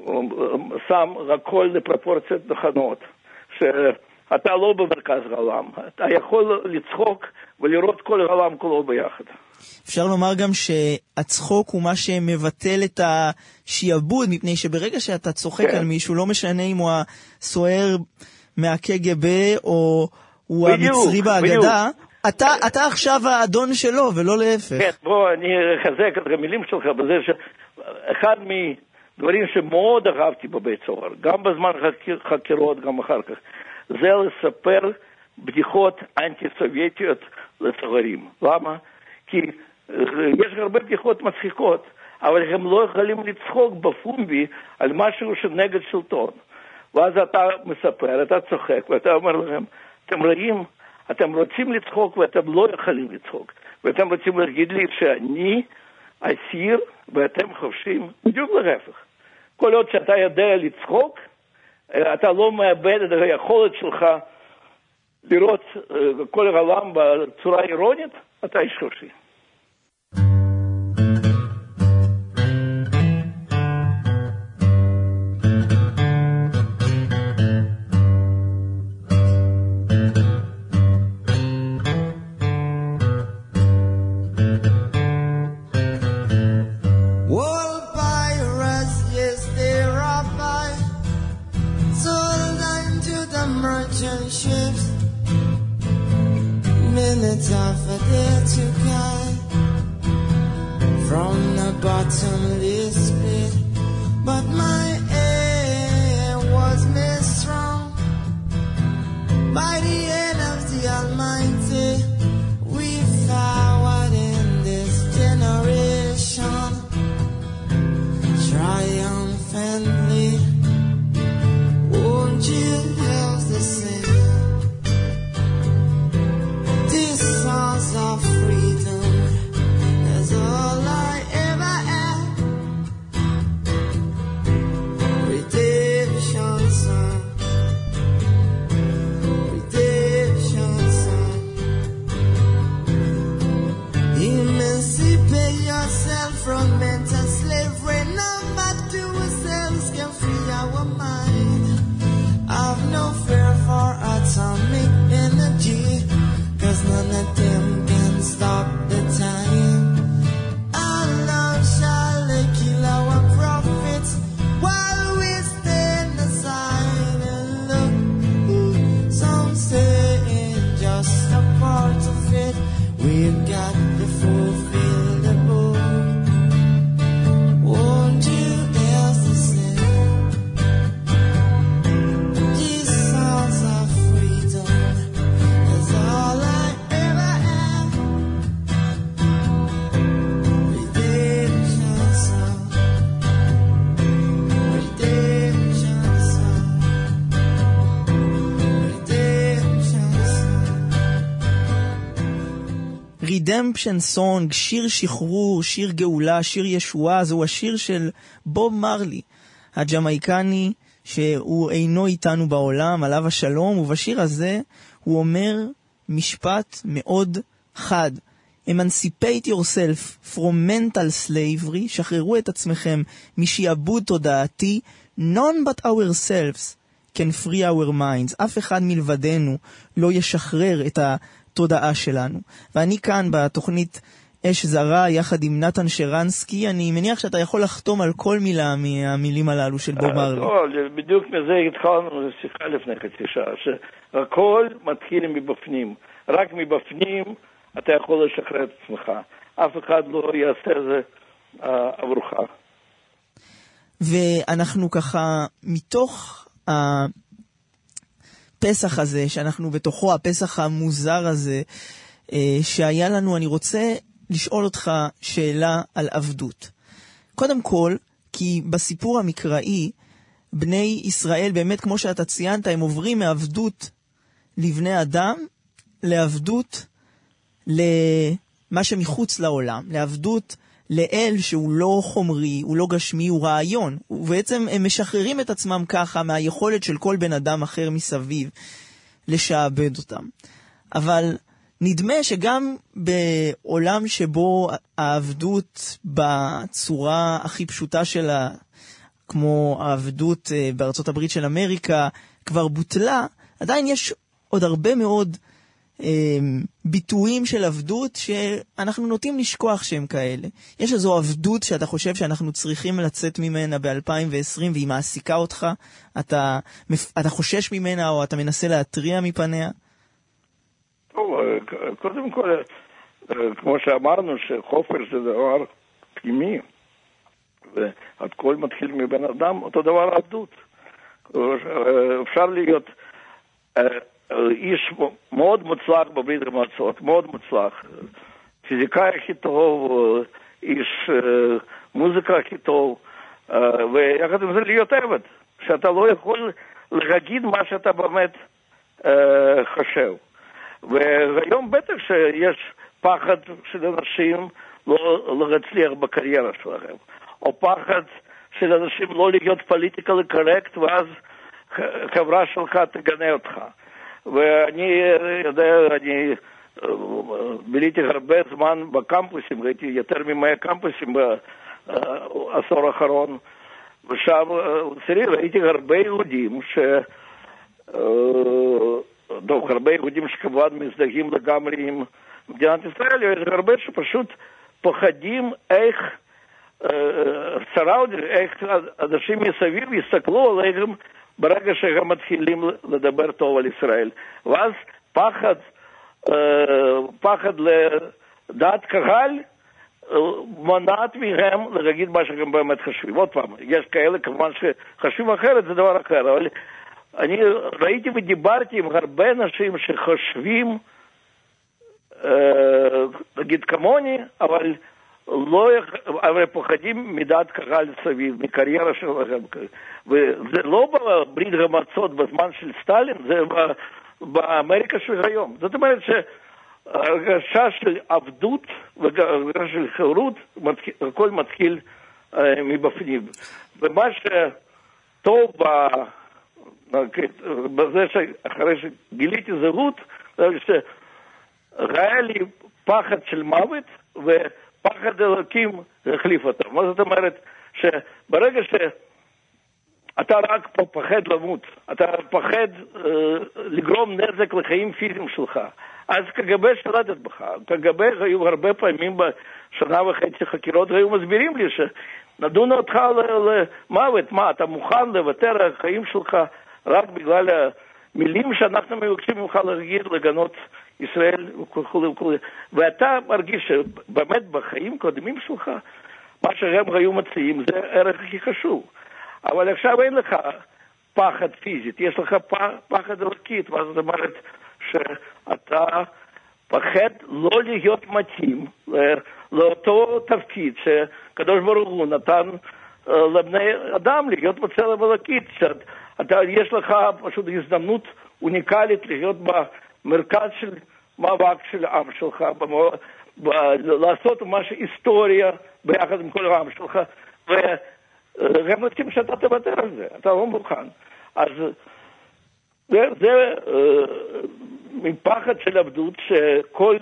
ששם הכל לפרופורציות נכונות. שאתה לא במרכז העולם, אתה יכול לצחוק ולראות כל העולם כולו ביחד. אפשר לומר גם שהצחוק הוא מה שמבטל את השיעבוד, מפני שברגע שאתה צוחק כן. על מישהו, לא משנה אם הוא הסוער מהקג"ב או הוא בדיוק, המצרי בהגדה, אתה, אתה עכשיו האדון שלו ולא להפך. כן, בוא, אני אחזק את המילים שלך בזה שאחד מדברים שמאוד אהבתי בבית סוהר, גם בזמן חקיר, חקירות, גם אחר כך, זה לספר בדיחות אנטי-סובייטיות לסוהרים. למה? כי אה, יש הרבה בדיחות מצחיקות, אבל הם לא יכולים לצחוק בפומבי על משהו שנגד שלטון. ואז אתה מספר, אתה צוחק, ואתה אומר להם, אתם רואים, אתם רוצים לצחוק ואתם לא יכולים לצחוק. ואתם רוצים להגיד לי שאני אסיר ואתם חופשים, בדיוק להפך. כל עוד שאתה יודע לצחוק, אה, אתה לא מאבד את היכולת שלך לראות אה, כל העולם בצורה אירונית, אתה איש חופשי. רידמפשן סונג, שיר שחרור, שיר גאולה, שיר ישועה, זהו השיר של בוב מרלי, הג'מייקני, שהוא אינו איתנו בעולם, עליו השלום, ובשיר הזה הוא אומר משפט מאוד חד. Emancipate yourself from mental slavery, שחררו את עצמכם משעבוד תודעתי, none but ourselves can free our minds. אף אחד מלבדנו לא ישחרר את התודעה שלנו. ואני כאן בתוכנית אש זרה, יחד עם נתן שרנסקי, אני מניח שאתה יכול לחתום על כל מילה מהמילים הללו של בוב מרלי. לא, בדיוק מזה התחלנו שיחה לפני חצי שעה, שהכל מתחיל מבפנים. רק מבפנים אתה יכול לשחרר את עצמך. אף אחד לא יעשה את זה אה, עבורך. ואנחנו ככה, מתוך הפסח הזה, שאנחנו בתוכו, הפסח המוזר הזה, אה, שהיה לנו, אני רוצה לשאול אותך שאלה על עבדות. קודם כל, כי בסיפור המקראי, בני ישראל, באמת, כמו שאתה ציינת, הם עוברים מעבדות לבני אדם לעבדות למה שמחוץ לעולם, לעבדות לאל שהוא לא חומרי, הוא לא גשמי, הוא רעיון. ובעצם הם משחררים את עצמם ככה מהיכולת של כל בן אדם אחר מסביב לשעבד אותם. אבל נדמה שגם בעולם שבו העבדות בצורה הכי פשוטה שלה, כמו העבדות אה, בארצות הברית של אמריקה, כבר בוטלה, עדיין יש עוד הרבה מאוד ביטויים של עבדות שאנחנו נוטים לשכוח שהם כאלה. יש איזו עבדות שאתה חושב שאנחנו צריכים לצאת ממנה ב-2020 והיא מעסיקה אותך? אתה, אתה חושש ממנה או אתה מנסה להתריע מפניה? טוב, אה, קודם כל, אה, כמו שאמרנו, שחופש זה דבר פנימי, והכל מתחיל מבן אדם, אותו דבר עבדות. אה, אפשר להיות איש מאוד מוצלח בברית המועצות, מאוד מוצלח. פיזיקאי הכי טוב, איש מוזיקה הכי טוב, ויחד עם זה להיות עבד, שאתה לא יכול להגיד מה שאתה באמת חושב. והיום בטח שיש פחד של אנשים לא להצליח בקריירה שלהם, או פחד של אנשים לא להיות פוליטיקלי קורקט, ואז חברה שלך תגנה אותך. ואני יודע, אני ביליתי הרבה זמן בקמפוסים, ראיתי יותר ממאה קמפוסים בעשור האחרון, ושם אצלי ראיתי הרבה יהודים ש... טוב, הרבה יהודים שכמובן מזדהים לגמרי עם מדינת ישראל, יש הרבה שפשוט פוחדים איך שרה, איך אנשים מסביב יסתכלו עליהם ברגע שהם מתחילים לדבר טוב על ישראל. ואז פחד, אה, פחד לדעת קהל אה, מונעת מהם להגיד מה שהם באמת חושבים. עוד פעם, יש כאלה כמובן שחושבים אחרת, זה דבר אחר, אבל אני ראיתי ודיברתי עם הרבה אנשים שחושבים, אה, נגיד כמוני, אבל לא, אבל פוחדים מדעת קהל סביב, מקריירה שלהם. וזה לא בברית המועצות בזמן של סטלין, זה באמריקה של היום. זאת אומרת שהרגשה של עבדות והרגשה של חירות, הכל מתחיל אה, מבפנים. ומה שטוב ב... בזה שאחרי שגיליתי זהות, זה שהיה לי פחד של מוות. פחד אלוקים החליף אותו. מה זאת אומרת? שברגע שאתה רק פה פחד למות, אתה פחד אה, לגרום נזק לחיים פיזיים שלך, אז קג"ב שלטת בך. קג"ב היו הרבה פעמים בשנה וחצי חקירות, והיו מסבירים לי שנדון אותך למוות. מה, אתה מוכן לוותר על החיים שלך רק בגלל המילים שאנחנו מבקשים ממך להגיד, לגנות ישראל וכולי וכולי. ואתה מרגיש שבאמת בחיים קודמים שלך, מה שהם היו מציעים זה הערך הכי חשוב. אבל עכשיו אין לך פחד פיזית, יש לך פחד אלוקית, מה זאת אומרת שאתה פחד לא להיות מתאים לאותו תפקיד שקדוש ברוך הוא נתן אה, לבני אדם להיות בצלם אלוקית. שאתה, יש לך פשוט הזדמנות אוניקלית להיות במרכז של מאבק של העם שלך, לעשות משהו היסטוריה ביחד עם כל העם שלך, והם רוצים שאתה תוותר על זה, אתה לא מוכן. אז זה, זה uh, מפחד של עבדות שכל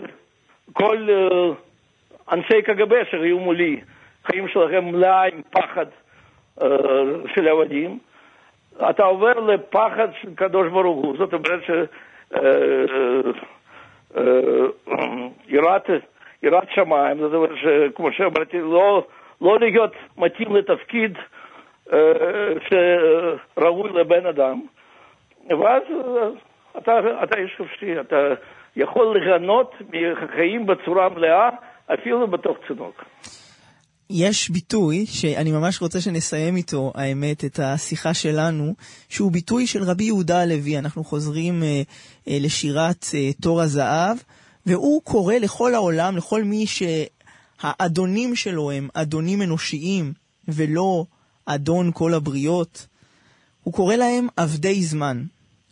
כל, uh, אנשי קג"ב שהיו מולי, חיים שלכם מלאה עם פחד uh, של עבדים, אתה עובר לפחד של קדוש ברוך הוא, זאת אומרת ש... יראת, יראת שמיים, זאת אומרת שכמו שאמרתי, לא, לא להיות מתאים לתפקיד שראוי לבן אדם, ואז אתה, אתה איש חופשי, אתה יכול ליהנות מחיים בצורה מלאה, אפילו בתוך צינוק. יש ביטוי שאני ממש רוצה שנסיים איתו, האמת, את השיחה שלנו, שהוא ביטוי של רבי יהודה הלוי. אנחנו חוזרים אה, אה, לשירת אה, תור הזהב, והוא קורא לכל העולם, לכל מי שהאדונים שלו הם אדונים אנושיים, ולא אדון כל הבריות, הוא קורא להם עבדי זמן.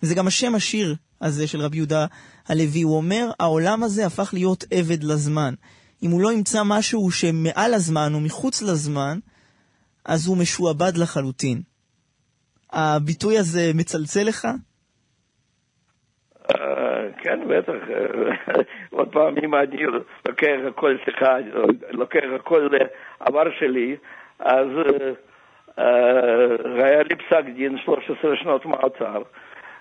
זה גם השם השיר הזה של רבי יהודה הלוי. הוא אומר, העולם הזה הפך להיות עבד לזמן. אם הוא לא ימצא משהו שמעל הזמן או מחוץ לזמן, אז הוא משועבד לחלוטין. הביטוי הזה מצלצל לך? אה, כן, בטח. עוד פעם, אם אני לוקח הכל, סליחה, לוקח הכל לעבר שלי, אז אה, היה לי פסק דין 13 שנות מעצר,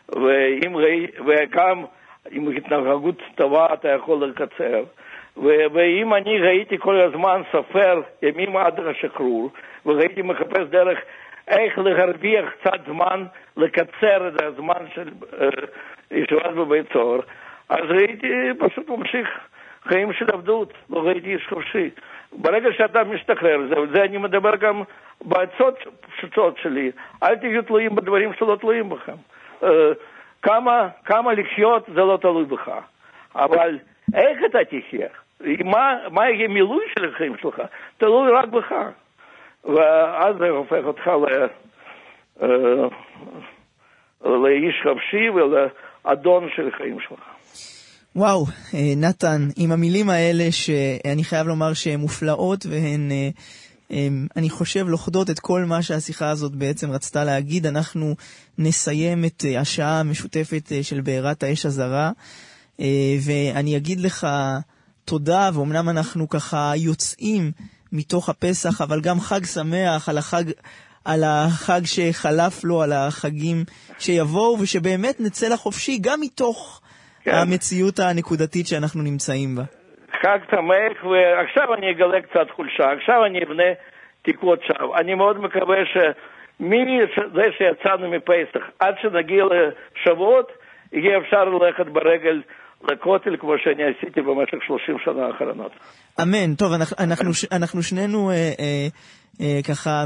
ואם וגם עם התנהגות טובה אתה יכול לקצר. ואם אני ראיתי כל הזמן סופר ימים עד השחרור, וראיתי מחפש דרך איך להרוויח קצת זמן, לקצר את הזמן של uh, ישיבת בבית סוהר, אז הייתי פשוט ממשיך חיים של עבדות, לא ראיתי איש חופשי. ברגע שאתה משתחרר, זה, זה אני מדבר גם בעצות פשוטות שלי, אל תהיו תלויים בדברים שלא תלויים בכם. Uh, כמה, כמה לחיות זה לא תלוי בך, אבל איך אתה תחיה? מה, יהיה מילוי של החיים שלך? תלוי רק בך. ואז זה הופך אותך ל... אה, לאיש חופשי ולאדון של החיים שלך. וואו, אה, נתן, עם המילים האלה שאני חייב לומר שהן מופלאות והן, אה, אני חושב, לוכדות את כל מה שהשיחה הזאת בעצם רצתה להגיד. אנחנו נסיים את השעה המשותפת של בעירת האש הזרה, ואני אגיד לך תודה, ואומנם אנחנו ככה יוצאים מתוך הפסח, אבל גם חג שמח על החג, על החג שחלף לו, על החגים שיבואו, ושבאמת נצא לחופשי גם מתוך כן. המציאות הנקודתית שאנחנו נמצאים בה. חג שמח, ועכשיו אני אגלה קצת חולשה, עכשיו אני אבנה תקוות שווא. אני מאוד מקווה מזה שיצאנו מפסח עד שנגיע לשבועות, יהיה אפשר ללכת ברגל לכותל כמו שאני עשיתי במשך 30 שנה האחרונות. אמן. טוב, אנחנו, אנחנו, אנחנו שנינו אה, אה, אה, ככה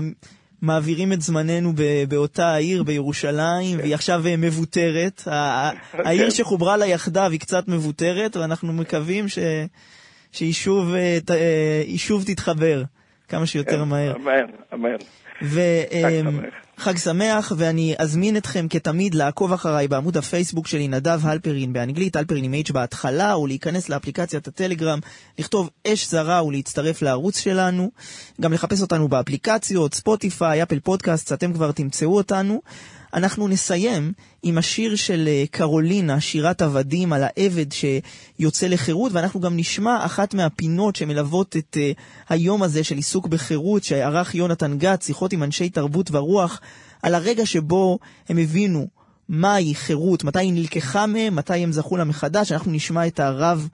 מעבירים את זמננו ב, באותה העיר בירושלים, והיא עכשיו אה, מבוטרת. העיר שחוברה לה יחדיו היא קצת מבוטרת, ואנחנו מקווים ש, שהיא שוב, אה, ת- אה, שוב תתחבר כמה שיותר מהר. אמן, אמן. וחג חג שמח. ואני אזמין אתכם כתמיד לעקוב אחריי בעמוד הפייסבוק שלי, נדב הלפרין באנגלית, הלפרין עם H בהתחלה, או להיכנס לאפליקציית הטלגרם, לכתוב אש זרה ולהצטרף לערוץ שלנו. גם לחפש אותנו באפליקציות, ספוטיפיי, אפל פודקאסט, אתם כבר תמצאו אותנו. אנחנו נסיים עם השיר של אה, קרולינה, שירת עבדים על העבד שיוצא לחירות, ואנחנו גם נשמע אחת מהפינות שמלוות את uh, היום הזה של עיסוק בחירות, שערך יונתן גת, שיחות עם אנשי תרבות ורוח, על הרגע שבו הם הבינו מהי חירות, מתי היא נלקחה מהם, מתי הם זכו לה מחדש. אנחנו נשמע את הרב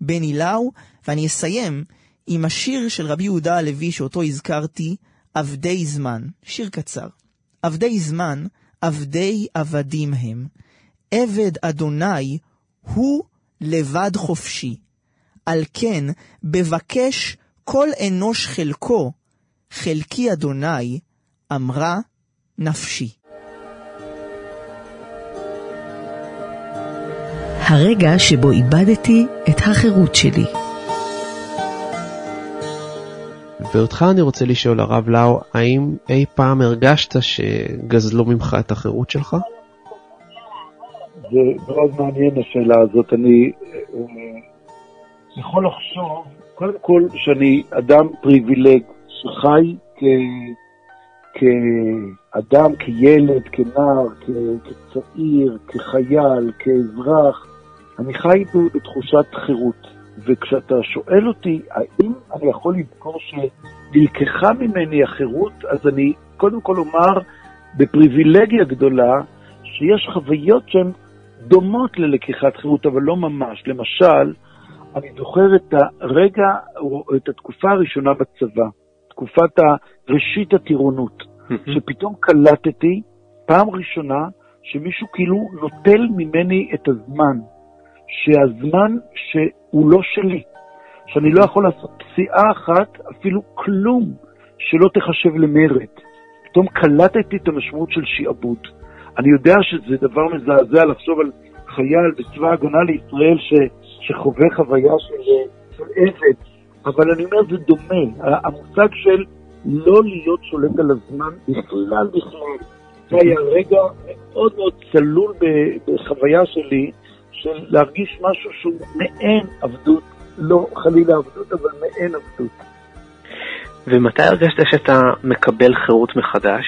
בני לאו, ואני אסיים עם השיר של רבי יהודה הלוי, שאותו הזכרתי, עבדי זמן. שיר קצר. עבדי זמן, עבדי עבדים הם. עבד אדוני הוא לבד חופשי. על כן, בבקש כל אנוש חלקו, חלקי אדוני, אמרה נפשי. הרגע שבו איבדתי את החירות שלי. ואותך אני רוצה לשאול, הרב לאו, האם אי פעם הרגשת שגזלו ממך את החירות שלך? זה מאוד מעניין השאלה הזאת. אני אה, יכול לחשוב, קודם כל, שאני אדם פריבילג שחי. כאדם, כילד, כנער, כצעיר, כחייל, כאזרח. אני חי בתחושת חירות. וכשאתה שואל אותי, האם אני יכול לזכור שנלקחה ממני החירות, אז אני קודם כל אומר בפריבילגיה גדולה, שיש חוויות שהן דומות ללקיחת חירות, אבל לא ממש. למשל, אני זוכר את הרגע, או את התקופה הראשונה בצבא, תקופת ראשית הטירונות, שפתאום קלטתי, פעם ראשונה, שמישהו כאילו נוטל ממני את הזמן, שהזמן שהוא לא שלי, שאני לא יכול לעשות פסיעה אחת, אפילו כלום, שלא תחשב למרד. פתאום קלטתי את המשמעות של שעבוד. אני יודע שזה דבר מזעזע לחשוב על חייל בצבא ההגנה לישראל ש, שחווה חוויה של, של עבד, אבל אני אומר, זה דומה. המושג של לא להיות שולט על הזמן בכלל בכלל. זה היה רגע מאוד מאוד צלול בחוויה שלי, של להרגיש משהו שהוא מעין עבדות, לא חלילה עבדות, אבל מעין עבדות. ומתי הרגשת שאתה מקבל חירות מחדש?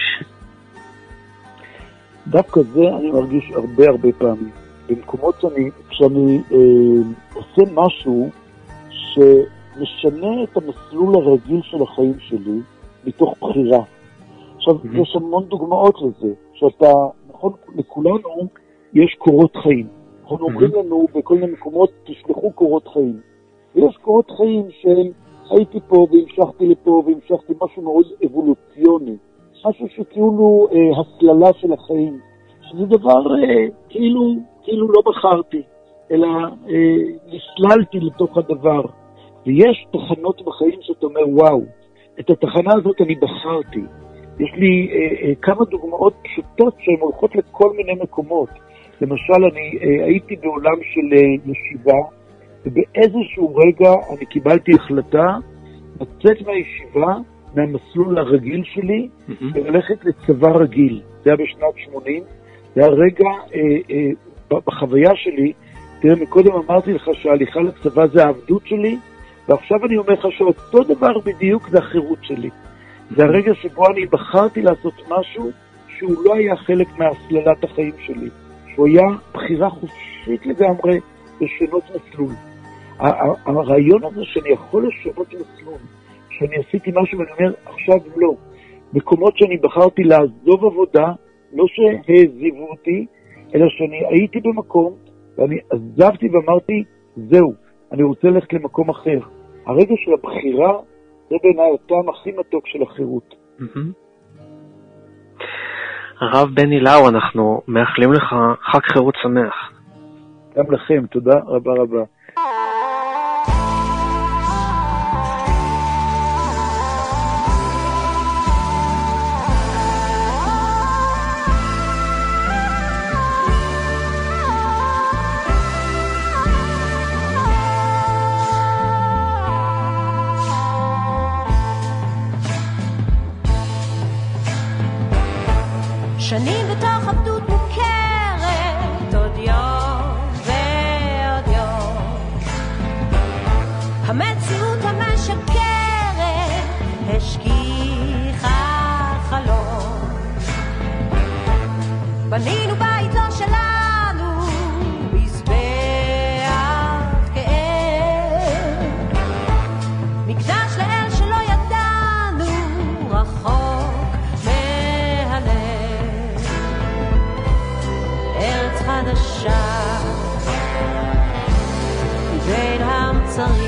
דווקא זה אני מרגיש הרבה הרבה פעמים. במקומות שאני, כשאני אה, עושה משהו שמשנה את המסלול הרגיל של החיים שלי מתוך בחירה. עכשיו, Mhm. יש המון דוגמאות לזה, שאתה, נכון, לכולנו יש קורות חיים. נכון, אומרים לנו בכל מיני מקומות, תשלחו קורות חיים. ויש קורות חיים של הייתי פה והמשכתי לפה והמשכתי משהו מאוד אבולוציוני. משהו שכאילו אה, הסללה של החיים. שזה דבר אה, כאילו, כאילו לא בחרתי, אלא אה, נסללתי לתוך הדבר. ויש תחנות בחיים שאתה אומר, וואו, את התחנה הזאת אני בחרתי. יש לי אה, אה, כמה דוגמאות פשוטות שהן הולכות לכל מיני מקומות. למשל, אני אה, הייתי בעולם של אה, ישיבה, ובאיזשהו רגע אני קיבלתי החלטה לצאת מהישיבה, מהמסלול הרגיל שלי, וללכת לצבא רגיל. זה היה בשנת 80. זה היה רגע אה, אה, בחוויה שלי, תראה, מקודם אמרתי לך שההליכה לצבא זה העבדות שלי, ועכשיו אני אומר לך שאותו דבר בדיוק זה החירות שלי. זה הרגע שבו אני בחרתי לעשות משהו שהוא לא היה חלק מהסללת החיים שלי, שהוא היה בחירה חופשית לגמרי לשנות מסלול. הרעיון הזה שאני יכול לשנות מסלול, שאני עשיתי משהו ואני אומר, עכשיו לא. מקומות שאני בחרתי לעזוב עבודה, לא שהעזיבו אותי, אלא שאני הייתי במקום ואני עזבתי ואמרתי, זהו, אני רוצה ללכת למקום אחר. הרגע של הבחירה זה בעיניי הטעם הכי מתוק של החירות. הרב בני לאו, אנחנו מאחלים לך חג חירות שמח. גם לכם, תודה רבה רבה. שנים בתוך עבדות מוכרת, עוד יום ועוד יום. המציאות המשקרת השכיחה חלום. בנינו sorry.